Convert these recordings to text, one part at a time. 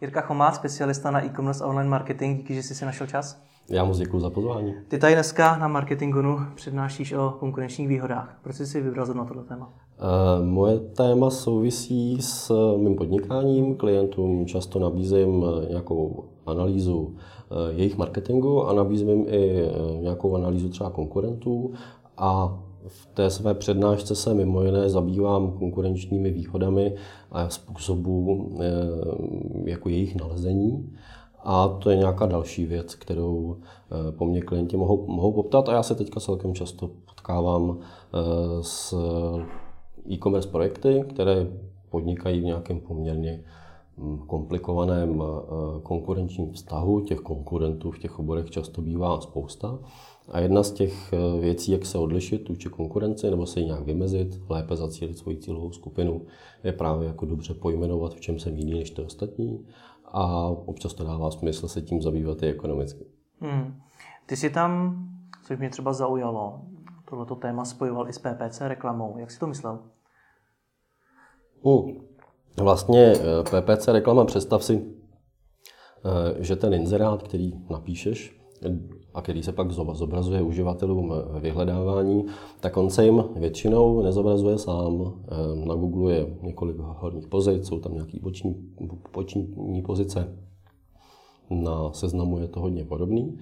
Jirka Chomá, specialista na e-commerce a online marketing. Díky, že jsi si našel čas. Já moc děkuji za pozvání. Ty tady dneska na Marketingonu přednášíš o konkurenčních výhodách. Proč jsi si vybral na tohle téma? Uh, moje téma souvisí s mým podnikáním. Klientům často nabízím nějakou analýzu uh, jejich marketingu a nabízím i uh, nějakou analýzu třeba konkurentů a v té své přednášce se mimo jiné zabývám konkurenčními výhodami a způsobu jako jejich nalezení. A to je nějaká další věc, kterou eh, po mně klienti mohou, mohou poptat a já se teďka celkem často potkávám eh, s e-commerce projekty, které podnikají v nějakém poměrně komplikovaném eh, konkurenčním vztahu. Těch konkurentů v těch oborech často bývá spousta. A jedna z těch věcí, jak se odlišit vůči konkurenci nebo se ji nějak vymezit, lépe zacílit svoji cílovou skupinu, je právě jako dobře pojmenovat, v čem jsem jiný než ty ostatní a občas to dává smysl se tím zabývat i ekonomicky. Hmm. Ty si tam, což mě třeba zaujalo, tohleto téma spojoval i s PPC reklamou. Jak si to myslel? Uh, vlastně eh, PPC reklama, představ si, eh, že ten inzerát, který napíšeš, a který se pak zobrazuje uživatelům ve vyhledávání, tak on se jim většinou nezobrazuje sám. Eh, na Google je několik horních pozic, jsou tam nějaké boční, boční pozice. Na seznamu je to hodně podobný.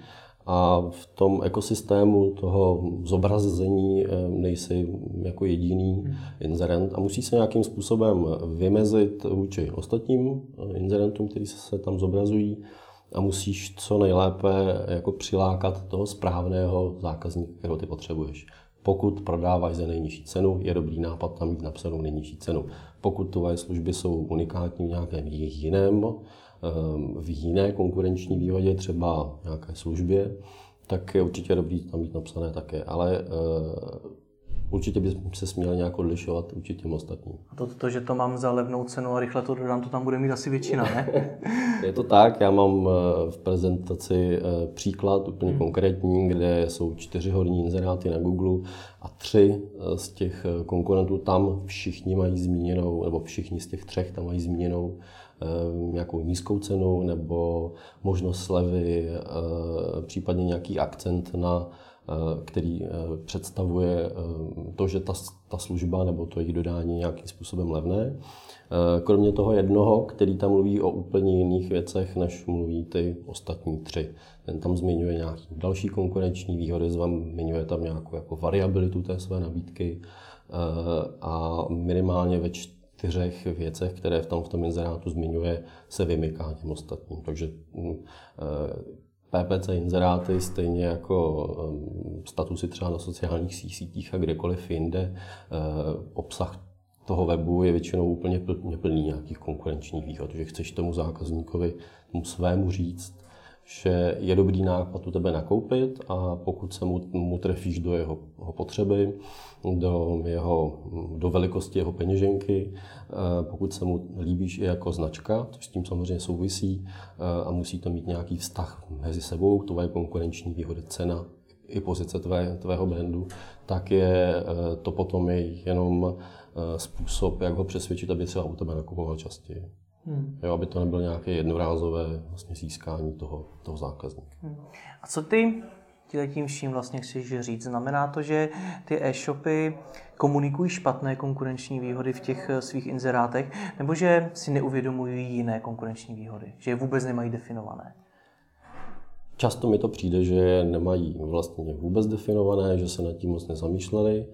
A v tom ekosystému toho zobrazení eh, nejsi jako jediný inzerent a musí se nějakým způsobem vymezit vůči ostatním eh, inzerentům, kteří se tam zobrazují a musíš co nejlépe jako přilákat toho správného zákazníka, kterého ty potřebuješ. Pokud prodáváš za nejnižší cenu, je dobrý nápad tam mít napsanou nejnižší cenu. Pokud tvoje služby jsou unikátní v nějakém jiném, v jiné konkurenční výhodě, třeba nějaké službě, tak je určitě dobrý tam mít napsané také. Ale eh, určitě by se směl nějak odlišovat vůči těm ostatním. A to, to, že to mám za levnou cenu a rychle to dodám, to tam bude mít asi většina, ne? je to tak, já mám eh, v prezentaci eh, příklad úplně hmm. konkrétní, kde jsou čtyři horní inzeráty na Google a tři z těch konkurentů tam všichni mají zmíněnou, nebo všichni z těch třech tam mají zmíněnou nějakou nízkou cenu nebo možnost slevy, případně nějaký akcent na Eh, který eh, představuje eh, to, že ta, ta služba nebo to její dodání je nějakým způsobem levné. Kromě toho jednoho, který tam mluví o úplně jiných věcech, než mluví ty ostatní tři. Ten tam zmiňuje nějaké další konkurenční výhody, zmiňuje tam nějakou jako variabilitu té své nabídky a minimálně ve čtyřech věcech, které v tom, v tom inzerátu zmiňuje, se vymyká těm ostatním. Takže hm, PPC inzeráty, stejně jako um, statusy třeba na sociálních sítích a kdekoliv jinde, uh, obsah toho webu je většinou úplně plný nějakých konkurenčních výhod, že chceš tomu zákazníkovi, tomu svému říct, že je dobrý nápad u tebe nakoupit a pokud se mu, mu trefíš do jeho, jeho potřeby, do, jeho, do velikosti jeho peněženky, eh, pokud se mu líbíš i jako značka, což s tím samozřejmě souvisí eh, a musí to mít nějaký vztah mezi sebou, tvoje konkurenční výhody, cena i pozice tvé, tvého brandu, tak je eh, to potom je jenom způsob, jak ho přesvědčit, aby třeba u tebe nakupoval častěji. Hmm. Jo, aby to nebylo nějaké jednorázové vlastně získání toho, toho zákazníka. Hmm. A co ty tím vším vlastně chceš říct? Znamená to, že ty e-shopy komunikují špatné konkurenční výhody v těch eh, svých inzerátech, nebo že si neuvědomují jiné konkurenční výhody, že je vůbec nemají definované? Často mi to přijde, že nemají vlastně vůbec definované, že se nad tím moc nezamýšleli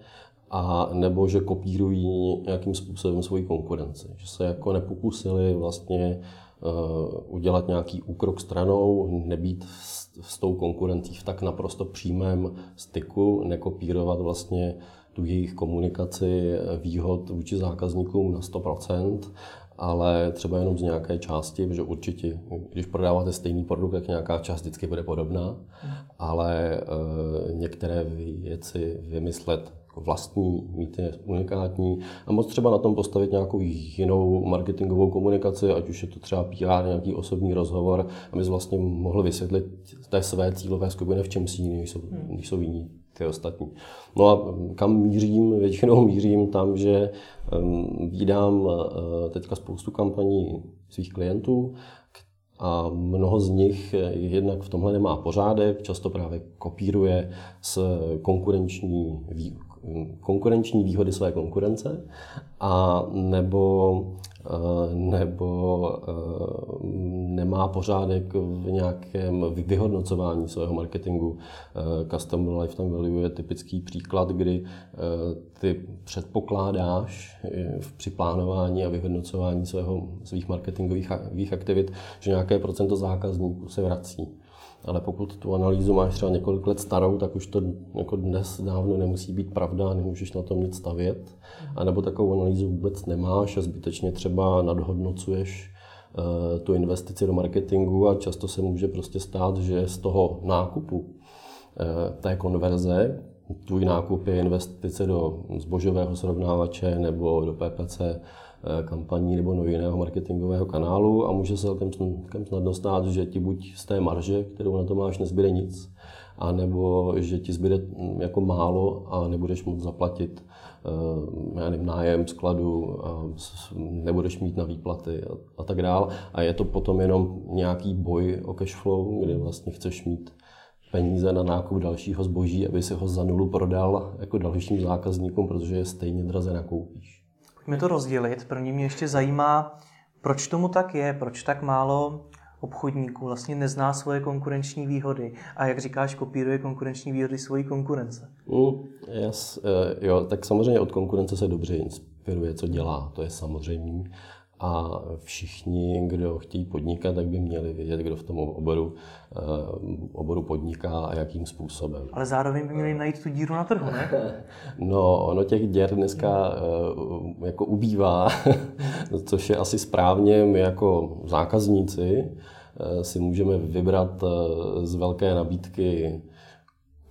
a nebo že kopírují nějakým způsobem svoji konkurenci. Že se jako nepokusili vlastně uh, udělat nějaký úkrok stranou, nebýt s, s tou konkurencí v tak naprosto přímém styku, nekopírovat vlastně tu jejich komunikaci výhod vůči zákazníkům na 100%, ale třeba jenom z nějaké části, protože určitě, když prodáváte stejný produkt, tak nějaká část vždycky bude podobná, ale e, některé věci vymyslet vlastní, mít je unikátní a moc třeba na tom postavit nějakou jinou marketingovou komunikaci, ať už je to třeba PR, nějaký osobní rozhovor, aby vlastně mohl vysvětlit té své cílové skupiny, v čem si jiní jsou, hmm. jsou jiní ty ostatní. No a kam mířím? Většinou mířím tam, že um, vídám uh, teďka spoustu kampaní svých klientů, a mnoho z nich jednak v tomhle nemá pořádek, často právě kopíruje z konkurenční, konkurenční výhody své konkurence a nebo Eh, nebo eh, nemá pořádek v nějakém vyhodnocování svého marketingu. Eh, Custom Lifetime Value je typický příklad, kdy ty předpokládáš při plánování a vyhodnocování svého, svých marketingových aktivit, že nějaké procento zákazníků se vrací. Ale pokud tu analýzu máš třeba několik let starou, tak už to jako dnes dávno nemusí být pravda, nemůžeš na tom nic stavět. A nebo takovou analýzu vůbec nemáš a zbytečně třeba nadhodnocuješ uh, tu investici do marketingu a často se může prostě stát, že z toho nákupu uh, té konverze, tvůj nákup je investice do zbožového srovnávače nebo do PPC Eh, kampaní nebo do jiného marketingového kanálu a může se celkem, snadno stát, že ti buď z té marže, kterou na to máš, nezbyde nic, a nebo že ti zbyde hm, jako málo a nebudeš moct zaplatit eh, já nevím, nájem skladu, a nebudeš mít na výplaty a, a tak dál. A je to potom jenom nějaký boj o cash flow, kdy vlastně chceš mít peníze na nákup dalšího zboží, aby si ho za nulu prodal jako dalším zákazníkům, protože je stejně draze nakoupíš. Pojďme to rozdělit. První mě ještě zajímá, proč tomu tak je, proč tak málo obchodníků vlastně nezná svoje konkurenční výhody a jak říkáš, kopíruje konkurenční výhody svojí konkurence. Mm, yes, uh, jo, tak samozřejmě od konkurence se dobře inspiruje, co dělá, to je samozřejmě a všichni, kdo chtějí podnikat, tak by měli vědět, kdo v tom oboru, eh, oboru podniká a jakým způsobem. Ale zároveň by měli najít tu díru na trhu, ne? No, ono těch děr dneska eh, jako ubývá, což je asi správně. My jako zákazníci eh, si můžeme vybrat z velké nabídky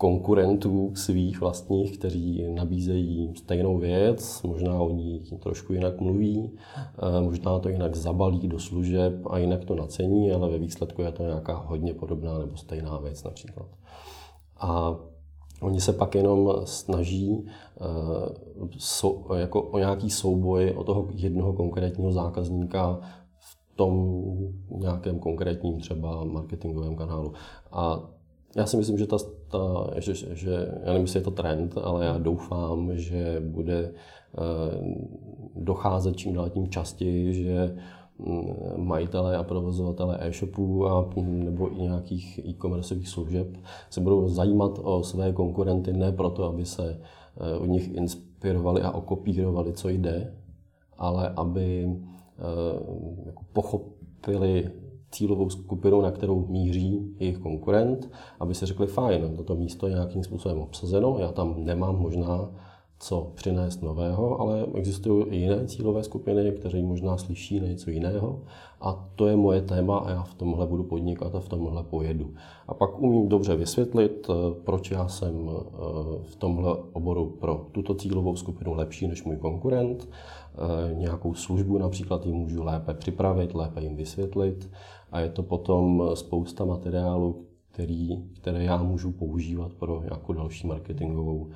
konkurentů svých vlastních, kteří nabízejí stejnou věc, možná o ní trošku jinak mluví, eh, možná to jinak zabalí do služeb a jinak to nacení, ale ve výsledku je to nějaká hodně podobná nebo stejná věc například. A Oni se pak jenom snaží uh, jako o nějaký souboj o toho jednoho konkrétního zákazníka v tom nějakém konkrétním třeba marketingovém kanálu. A já si myslím, že, ta, ta, že, že já nevím, jestli je to trend, ale já doufám, že bude eh, docházet čím dál tím častěji, že mm, majitelé a provozovatelé e-shopů a, nebo i nějakých e-commerceových služeb se budou zajímat o své konkurenty ne proto, aby se eh, od nich inspirovali a okopírovali, co jde, ale aby eh, jako pochopili cílovou skupinu, na kterou míří jejich konkurent, aby si řekli, fajn, toto místo je nějakým způsobem obsazeno, já tam nemám možná co přinést nového, ale existují i jiné cílové skupiny, které možná slyší na něco jiného a to je moje téma a já v tomhle budu podnikat a v tomhle pojedu. A pak umím dobře vysvětlit, eh, proč já jsem eh, v tomhle oboru pro tuto cílovou skupinu lepší než můj konkurent, nějakou službu například jim můžu lépe připravit, lépe jim vysvětlit a je to potom spousta materiálu, který, které já můžu používat pro nějakou další marketingovou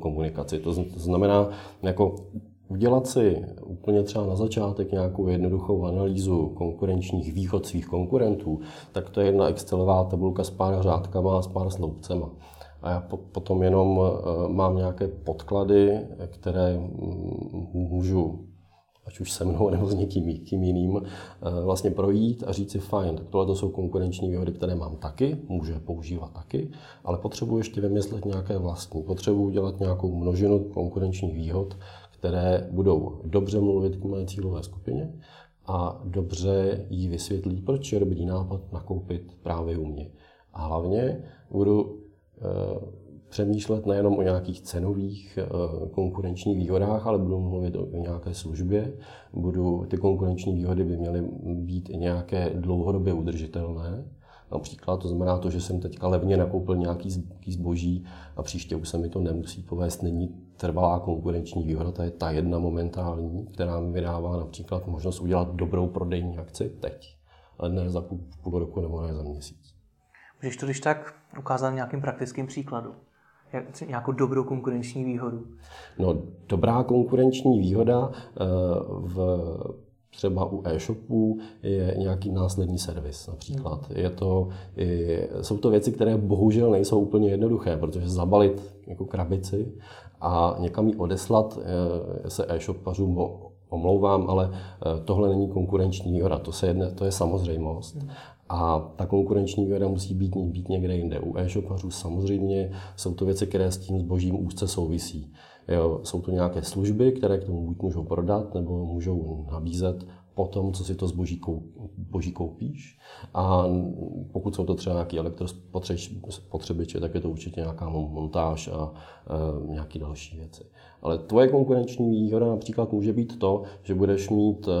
komunikaci. To znamená, jako udělat si úplně třeba na začátek nějakou jednoduchou analýzu konkurenčních výhod svých konkurentů, tak to je jedna Excelová tabulka s pár řádkama a s pár sloupcema. A já potom jenom eh, mám nějaké podklady, které můžu ať už se mnou nebo s někým, někým jiným, eh, vlastně projít a říct si, fajn, tak tohle to jsou konkurenční výhody, které mám taky, můžu je používat taky, ale potřebuji ještě vymyslet nějaké vlastní. Potřebuji udělat nějakou množinu konkurenčních výhod, které budou dobře mluvit k mé cílové skupině a dobře jí vysvětlí, proč je dobrý nápad nakoupit právě u mě. A hlavně budu přemýšlet nejenom o nějakých cenových eh, konkurenčních výhodách, ale budu mluvit o nějaké službě. Budu, ty konkurenční výhody by měly být i nějaké dlouhodobě udržitelné. Například to znamená to, že jsem teďka levně nakoupil nějaký zboží a příště už se mi to nemusí povést, není trvalá konkurenční výhoda, to je ta jedna momentální, která mi vydává například možnost udělat dobrou prodejní akci teď, ale ne za půl, půl roku nebo ne za měsíc. Můžeš to když tak ukázat nějakým praktickým příkladem? Jak, nějakou dobrou konkurenční výhodu? No, dobrá konkurenční výhoda eh, v třeba u e-shopů je nějaký následný servis například. Hmm. Je to, jsou to věci, které bohužel nejsou úplně jednoduché, protože zabalit jako krabici a někam ji odeslat eh, se e-shopařům omlouvám, ale eh, tohle není konkurenční výhoda, to, se jedne, to je samozřejmost. Hmm. A ta konkurenční výhoda musí být, být někde jinde. U e-shopařů samozřejmě jsou to věci, které s tím zbožím úzce souvisí. Jo, jsou to nějaké služby, které k tomu buď můžou prodat, nebo můžou nabízet po tom, co si to zboží, kou, zboží koupíš. A pokud jsou to třeba nějaké elektrospotřebiče, tak je to určitě nějaká montáž a e, nějaké další věci. Ale tvoje konkurenční výhoda například může být to, že budeš mít e,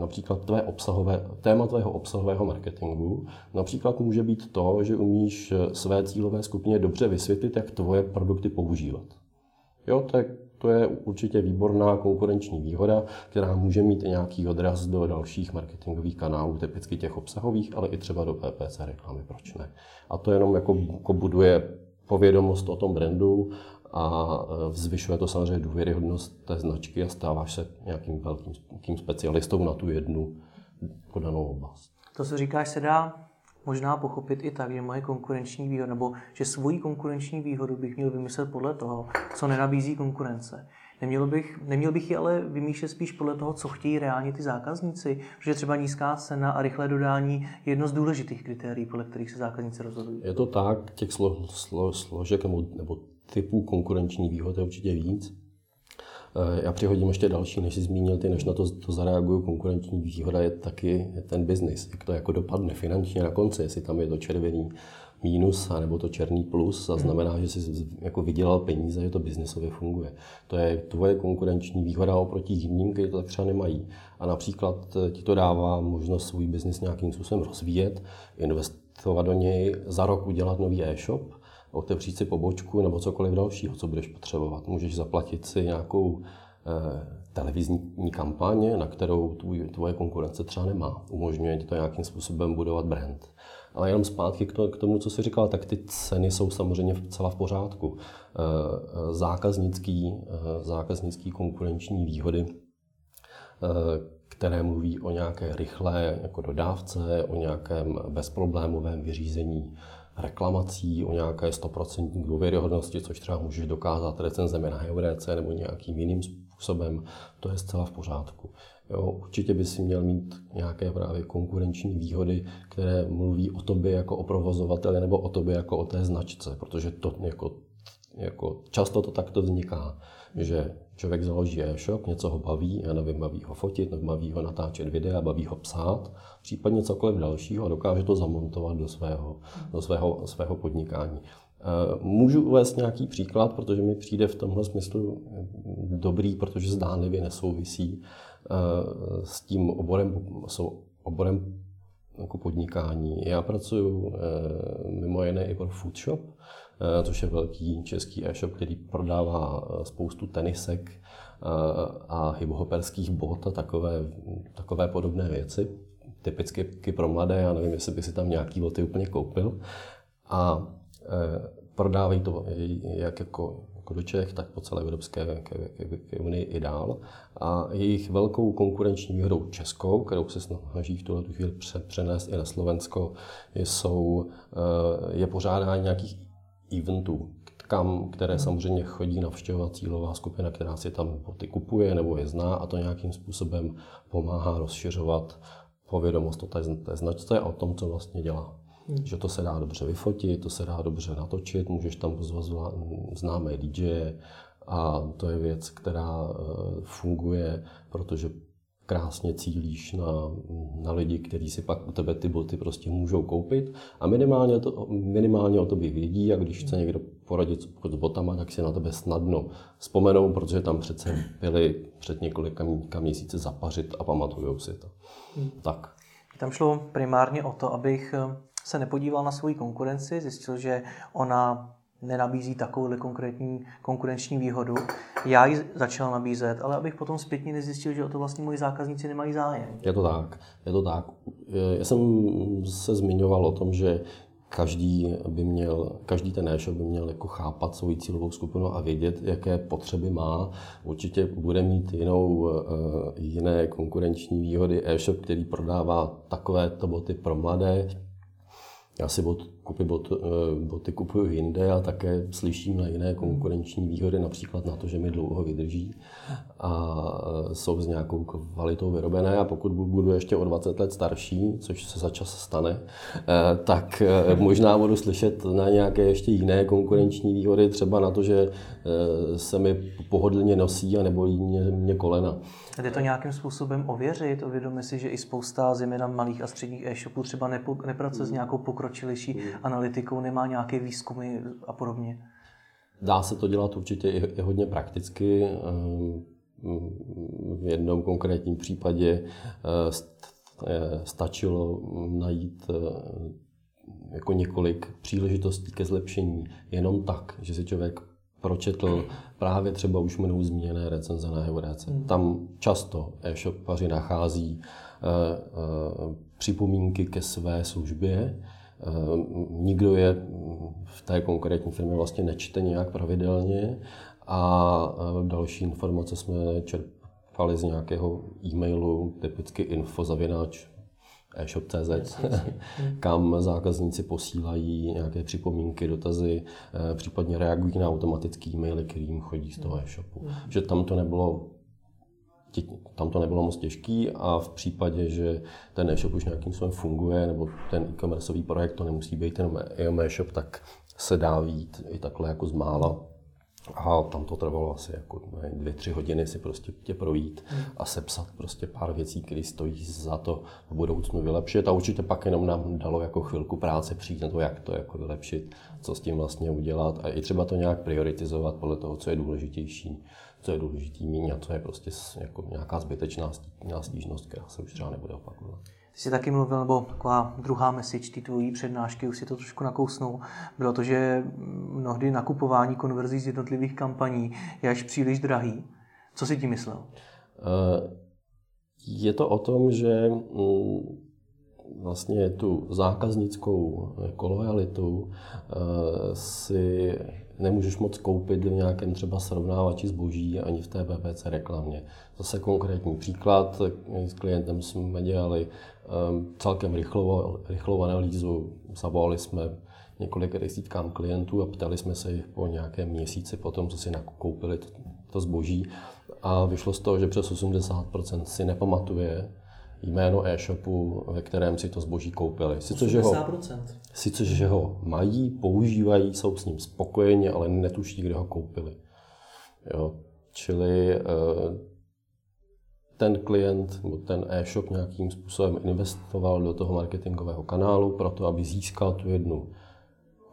například tvé obsahové, téma tvého obsahového marketingu. Například může být to, že umíš e, své cílové skupině dobře vysvětlit, jak tvoje produkty používat. Jo, to je to je určitě výborná konkurenční výhoda, která může mít i nějaký odraz do dalších marketingových kanálů, typicky těch obsahových, ale i třeba do PPC reklamy, proč ne. A to jenom jako, jako buduje povědomost o tom brandu a e, zvyšuje to samozřejmě důvěryhodnost té značky a stáváš se nějakým velkým specialistou na tu jednu podanou oblast. To, co říkáš, se dá možná pochopit i tak, že moje konkurenční výhoda, nebo že svoji konkurenční výhodu bych měl vymyslet podle toho, co nenabízí konkurence. Neměl bych, neměl bych ji ale vymýšlet spíš podle toho, co chtějí reálně ty zákazníci, protože třeba nízká cena a rychlé dodání je jedno z důležitých kritérií, podle kterých se zákazníci rozhodují. Je to tak, těch slo, slo, složek nebo, nebo typů konkurenční výhod je určitě víc. Eh, já přihodím ještě další, než jsi zmínil ty, než na to, to zareaguju. Konkurenční výhoda je taky ten biznis, jak to jako dopadne finančně na konci, jestli tam je to červený mínus nebo to černý plus a znamená, že jsi jako vydělal peníze, že to biznesově funguje. To je tvoje konkurenční výhoda oproti jiným, kteří to tak třeba nemají. A například eh, ti to dává možnost svůj biznis nějakým způsobem rozvíjet, investovat do něj, za rok udělat nový e-shop, otevřít si pobočku nebo cokoliv dalšího, co budeš potřebovat. Můžeš zaplatit si nějakou eh, televizní kampaně, na kterou tvůj, tvoje konkurence třeba nemá. Umožňuje ti to nějakým způsobem budovat brand. Ale jenom zpátky k, to, k tomu, co jsi říkal, tak ty ceny jsou samozřejmě celá v pořádku. Eh, eh, zákaznický, zákaznický konkurenční výhody, které mluví o nějaké rychlé jako dodávce, o nějakém bezproblémovém vyřízení reklamací o nějaké 100% důvěryhodnosti, což třeba můžeš dokázat recenzemi na HeuRC nebo nějakým jiným způsobem, to je zcela v pořádku. Jo, určitě by si měl mít nějaké právě konkurenční výhody, které mluví o tobě jako o provozovateli nebo o tobě jako o té značce, protože to jako, jako často to takto vzniká, že člověk založí e-shop, něco ho baví, já nevím, baví ho fotit, nebo baví ho natáčet videa, baví ho psát, případně cokoliv dalšího a dokáže to zamontovat do svého, do svého, svého podnikání. Eh, můžu uvést nějaký příklad, protože mi přijde v tomhle smyslu dobrý, protože zdánlivě nesouvisí eh, s tím oborem, oborem jako podnikání. Já pracuji eh, mimo jiné i pro Foodshop, Eh, což je velký český e-shop, který prodává eh, spoustu tenisek eh, a hiphoperských bot a takové, takové podobné věci. Typicky pro mladé, já nevím, jestli by si tam nějaký boty úplně koupil. A prodávají to jak jako, jako do Čech, tak po celé Evropské unii i dál. A jejich velkou konkurenční výhodou českou, kterou se snaží v tuhle chvíli přenést i na Slovensko, jsou, je pořádání nějakých eventů, kam, které samozřejmě chodí navštěvovat cílová skupina, která si tam boty kupuje nebo je zná a to nějakým způsobem pomáhá rozšiřovat povědomost o té, té značce a o tom, co vlastně dělá. Hmm. Že to se dá dobře vyfotit, to se dá dobře natočit, můžeš tam pozvat známé DJ a to je věc, která eh, funguje, protože krásně cílíš na, na lidi, kteří si pak u tebe ty boty prostě můžou koupit a minimálně, to, minimálně o tobě vědí a když chce někdo poradit s botama, tak si na tebe snadno vzpomenou, protože tam přece byli před několika měsíci zapařit a pamatujou si to. Hmm. Tak. Tam šlo primárně o to, abych se nepodíval na svoji konkurenci, zjistil, že ona nenabízí takovou konkrétní konkurenční výhodu. Já ji začal nabízet, ale abych potom zpětně nezjistil, že o to vlastně moji zákazníci nemají zájem. Je to tak, je to tak. Já jsem se zmiňoval o tom, že každý by měl, každý ten e-shop by měl jako chápat svou cílovou skupinu a vědět, jaké potřeby má. Určitě bude mít jinou, eh, jiné konkurenční výhody e-shop, který prodává takovéto boty pro mladé, já si bot, kupy bot, eh, boty kupuju jinde a také slyším na jiné konkurenční výhody, například na to, že mi dlouho vydrží a eh, jsou s nějakou kvalitou vyrobené a pokud budu ještě o 20 let starší, což se za čas stane, eh, tak možná budu slyšet na nějaké ještě jiné konkurenční výhody, třeba na to, že se mi pohodlně nosí a nebolí mě, mě kolena. Jde to nějakým způsobem ověřit? Uvědomi si, že i spousta zejména malých a středních e-shopů třeba nepo, nepracuje s nějakou pokročilejší. Analytikou, nemá nějaké výzkumy a podobně? Dá se to dělat určitě i, i hodně prakticky. Ehm, v jednom konkrétním případě eh, stačilo najít eh, jako několik příležitostí ke zlepšení jenom tak, že si člověk pročetl právě třeba už mnou zmíněné recenze na Heuréce. Hmm. Tam často e-shopaři nachází uh, uh, připomínky ke své službě. Uh, nikdo je v té konkrétní firmě vlastně nečte nějak pravidelně a další informace jsme čerpali z nějakého e-mailu, typicky info zavináč e-shop.cz, kam zákazníci posílají nějaké připomínky, dotazy, eh, případně reagují na automatický e-maily, který jim chodí z toho mm. e-shopu. Mm. Že tam to nebylo tam to nebylo moc těžký a v případě, že ten e-shop už nějakým způsobem funguje, nebo ten e-commerceový projekt, to nemusí být jenom e-shop, tak se dá vít i takhle jako z mála a tam to trvalo asi jako dvě, tři hodiny si prostě tě projít a sepsat prostě pár věcí, které stojí za to v budoucnu vylepšit. A určitě pak jenom nám dalo jako chvilku práce přijít na to, jak to jako vylepšit, co s tím vlastně udělat a i třeba to nějak prioritizovat podle toho, co je důležitější, co je důležitý míň a co je prostě jako nějaká zbytečná stížnost, která se už třeba nebude opakovat. Ty jsi taky mluvil, nebo taková druhá message té tvojí přednášky, už si to trošku nakousnul, bylo to, že mnohdy nakupování konverzí z jednotlivých kampaní je až příliš drahý. Co si tím myslel? Eh, je to o tom, že mm, vlastně tu zákaznickou jako lojalitu eh, si nemůžeš moc koupit v nějakém třeba srovnávači zboží ani v té PPC reklamě. Zase konkrétní příklad, s klientem jsme dělali um, celkem rychlou, rychlou analýzu, zavolali jsme několik desítkám klientů a ptali jsme se jich po nějakém měsíci po tom, co si nakoupili to, to zboží a vyšlo z toho, že přes 80% si nepamatuje, jméno e-shopu, ve kterém si to zboží koupili. Sice, že ho, sice, že ho mají, používají, jsou s ním spokojeni, ale netuší, kde ho koupili. Jo. Čili eh, ten klient nebo ten e-shop nějakým způsobem investoval do toho marketingového kanálu proto, aby získal tu jednu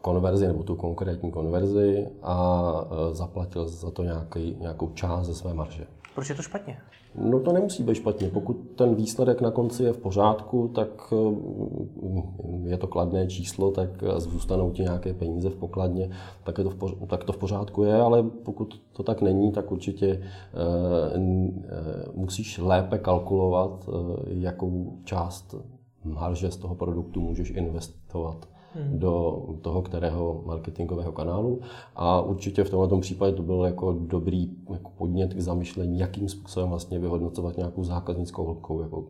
konverzi nebo tu konkrétní konverzi a eh, zaplatil za to nějaký, nějakou část ze své marže. Proč je to špatně? No to nemusí být špatně. Pokud ten výsledek na konci je v pořádku, tak eh, je to kladné číslo, tak zůstanou ti nějaké peníze v pokladně, tak, je to v pořádku, tak to v pořádku je, ale pokud to tak není, tak určitě eh, eh, musíš lépe kalkulovat, jakou část marže z toho produktu můžeš investovat hmm. do toho kterého marketingového kanálu. A určitě v tomto případě to byl jako dobrý jako podnět k zamyšlení, jakým způsobem vlastně vyhodnocovat nějakou zákaznickou hloubkou, jako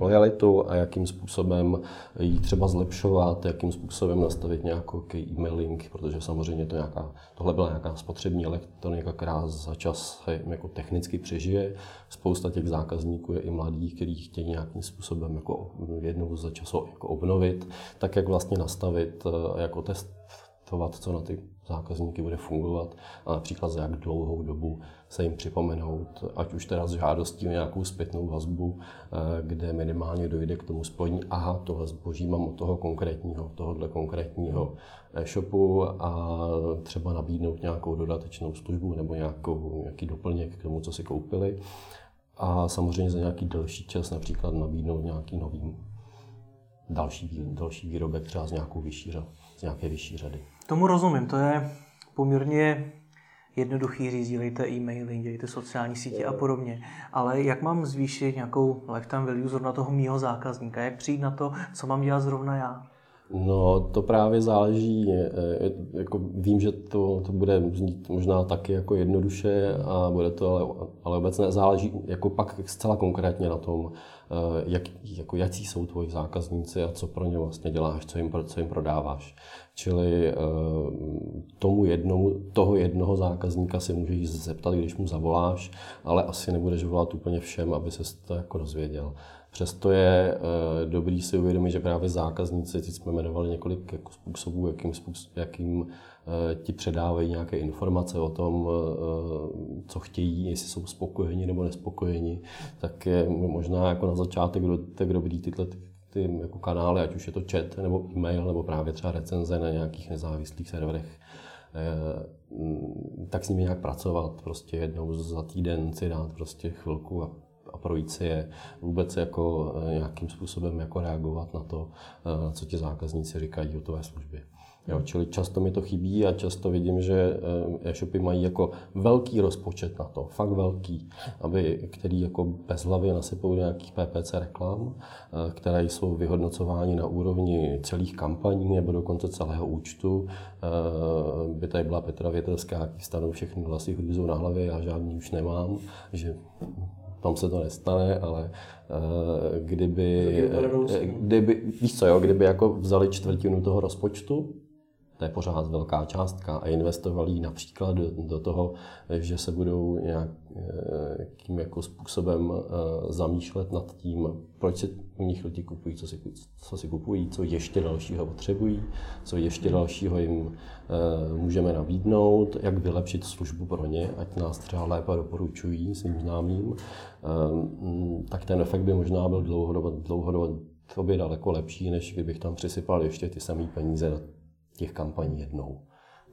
lojalitu a jakým způsobem ji třeba zlepšovat, jakým způsobem nastavit nějaký e-mailing, protože samozřejmě to nějaká, tohle byla nějaká spotřební elektronika, která za čas jako technicky přežije. Spousta těch zákazníků je i mladých, kteří chtějí nějakým způsobem jako jednou za čas jako obnovit, tak jak vlastně nastavit eh, jako testovat, co na ty zákazníky bude fungovat a například za jak dlouhou dobu se jim připomenout, ať už teda s žádostí o nějakou zpětnou vazbu, eh, kde minimálně dojde k tomu spojení, aha, tohle zboží mám od toho konkrétního, tohohle konkrétního e-shopu a třeba nabídnout nějakou dodatečnou službu nebo nějakou, nějaký doplněk k tomu, co si koupili. A samozřejmě za nějaký delší čas například nabídnout nějaký nový další, další výrobek třeba z, nějakou vyšší, z nějaké vyšší řady. Tomu rozumím, to je poměrně jednoduchý říct, dělejte e-maily, dělejte sociální sítě a podobně. Ale jak mám zvýšit nějakou lifetime value zrovna toho mýho zákazníka? Jak přijít na to, co mám dělat zrovna já? No, to právě záleží. Jako vím, že to, to bude znít možná taky jako jednoduše a bude to, ale, ale obecně záleží jako pak zcela konkrétně na tom, eh, jak, jako jaký jsou tvoji zákazníci a co pro ně vlastně děláš, co jim, co jim prodáváš. Čili eh, tomu jednomu, toho jednoho zákazníka si můžeš zeptat, když mu zavoláš, ale asi nebudeš volat úplně všem, aby se to jako dozvěděl. Přesto je e, dobrý si uvědomit, že právě zákazníci, teď jsme jmenovali několik jako způsobů, jakým, způsob, jakým e, ti předávají nějaké informace o tom, e, co chtějí, jestli jsou spokojeni nebo nespokojeni, tak je možná jako na začátek tak dobrý tyhle ty, ty jako kanály, ať už je to chat nebo e-mail, nebo právě třeba recenze na nějakých nezávislých serverech, tak s nimi nějak pracovat, prostě jednou za týden si dát prostě chvilku a a projít si je, vůbec jako eh, nějakým způsobem jako reagovat na to, eh, co ti zákazníci říkají o tvé službě. Jo, čili často mi to chybí a často vidím, že eh, e-shopy mají jako velký rozpočet na to, fakt velký, aby, který jako bez hlavy nasypou nějakých PPC reklam, které jsou vyhodnocovány na úrovni celých kampaní nebo dokonce celého účtu. By tady byla Petra Větelská, jaký stanou všechny hlasy hruzu na hlavě, já žádný už nemám, že tam se to nestane, ale uh, kdyby, eh, kdyby, víš co, jo, kdyby jako vzali čtvrtinu toho rozpočtu, to je pořád velká částka a investovali například do, do toho, že se budou nějakým jako způsobem zamýšlet nad tím, proč si u nich lidi kupují, co si, co si kupují, co ještě dalšího potřebují, co ještě dalšího jim můžeme nabídnout, jak vylepšit službu pro ně, ať nás třeba lépe doporučují svým známým, tak ten efekt by možná byl dlouhodobě, dlouhodobě daleko lepší, než kdybych tam přisypal ještě ty samé peníze těch kampaní jednou.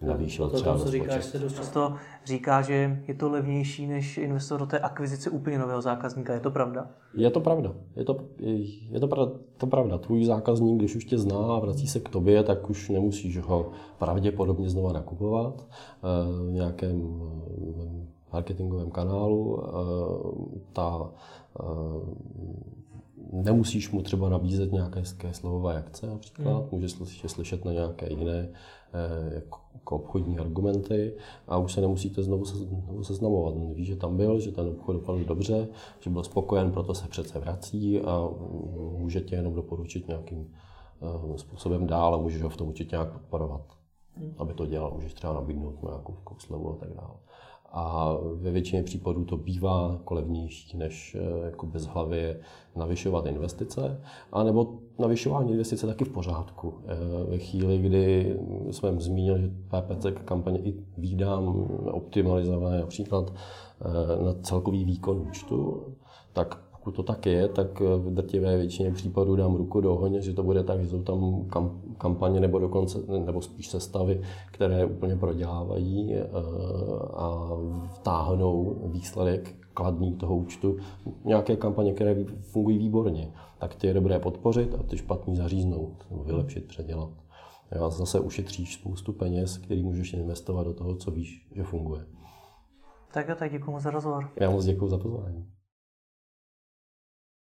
Navýšil to, to, co říkáš, se dost často říká, že je to levnější, než investovat do té akvizice úplně nového zákazníka. Je to pravda? Je to pravda. Je to, je to, pravda, to pravda. Tvůj zákazník, když už tě zná a vrací se k tobě, tak už nemusíš ho pravděpodobně znova nakupovat eh, v nějakém eh, marketingovém kanálu. Eh, ta nemusíš mu třeba nabízet nějaké slevové akce například, hmm. můžeš slyšet na nějaké jiné eh, jako, jako obchodní argumenty a už se nemusíte znovu, se, znovu seznamovat. On ví, že tam byl, že ten obchod dopadl dobře, že byl spokojen, proto se přece vrací a může tě jenom doporučit nějakým uh, způsobem dál a můžeš ho v tom určitě nějak podporovat, hmm. aby to dělal. Můžeš třeba nabídnout nějakou slevu a tak dále a ve většině případů to bývá jako levnější, než eh, jako bez hlavy navyšovat investice, a nebo navyšování investice taky v pořádku. Eh, ve chvíli, kdy jsme zmínili, že PPC kampaně i výdám optimalizované například eh, na celkový výkon účtu, tak pokud to tak je, tak v drtivé většině případů dám ruku do ohně, že to bude tak, že jsou tam kampaně nebo dokonce, nebo spíš sestavy, které úplně prodělávají eh, a vtáhnou výsledek kladný toho účtu. Nějaké kampaně, které fungují výborně, tak ty je dobré podpořit a ty špatný zaříznout vylepšit, předělat. A zase ušetříš spoustu peněz, který můžeš investovat do toho, co víš, že funguje. Tak a tak děkuji za rozhovor. Já moc děkuji za pozvání.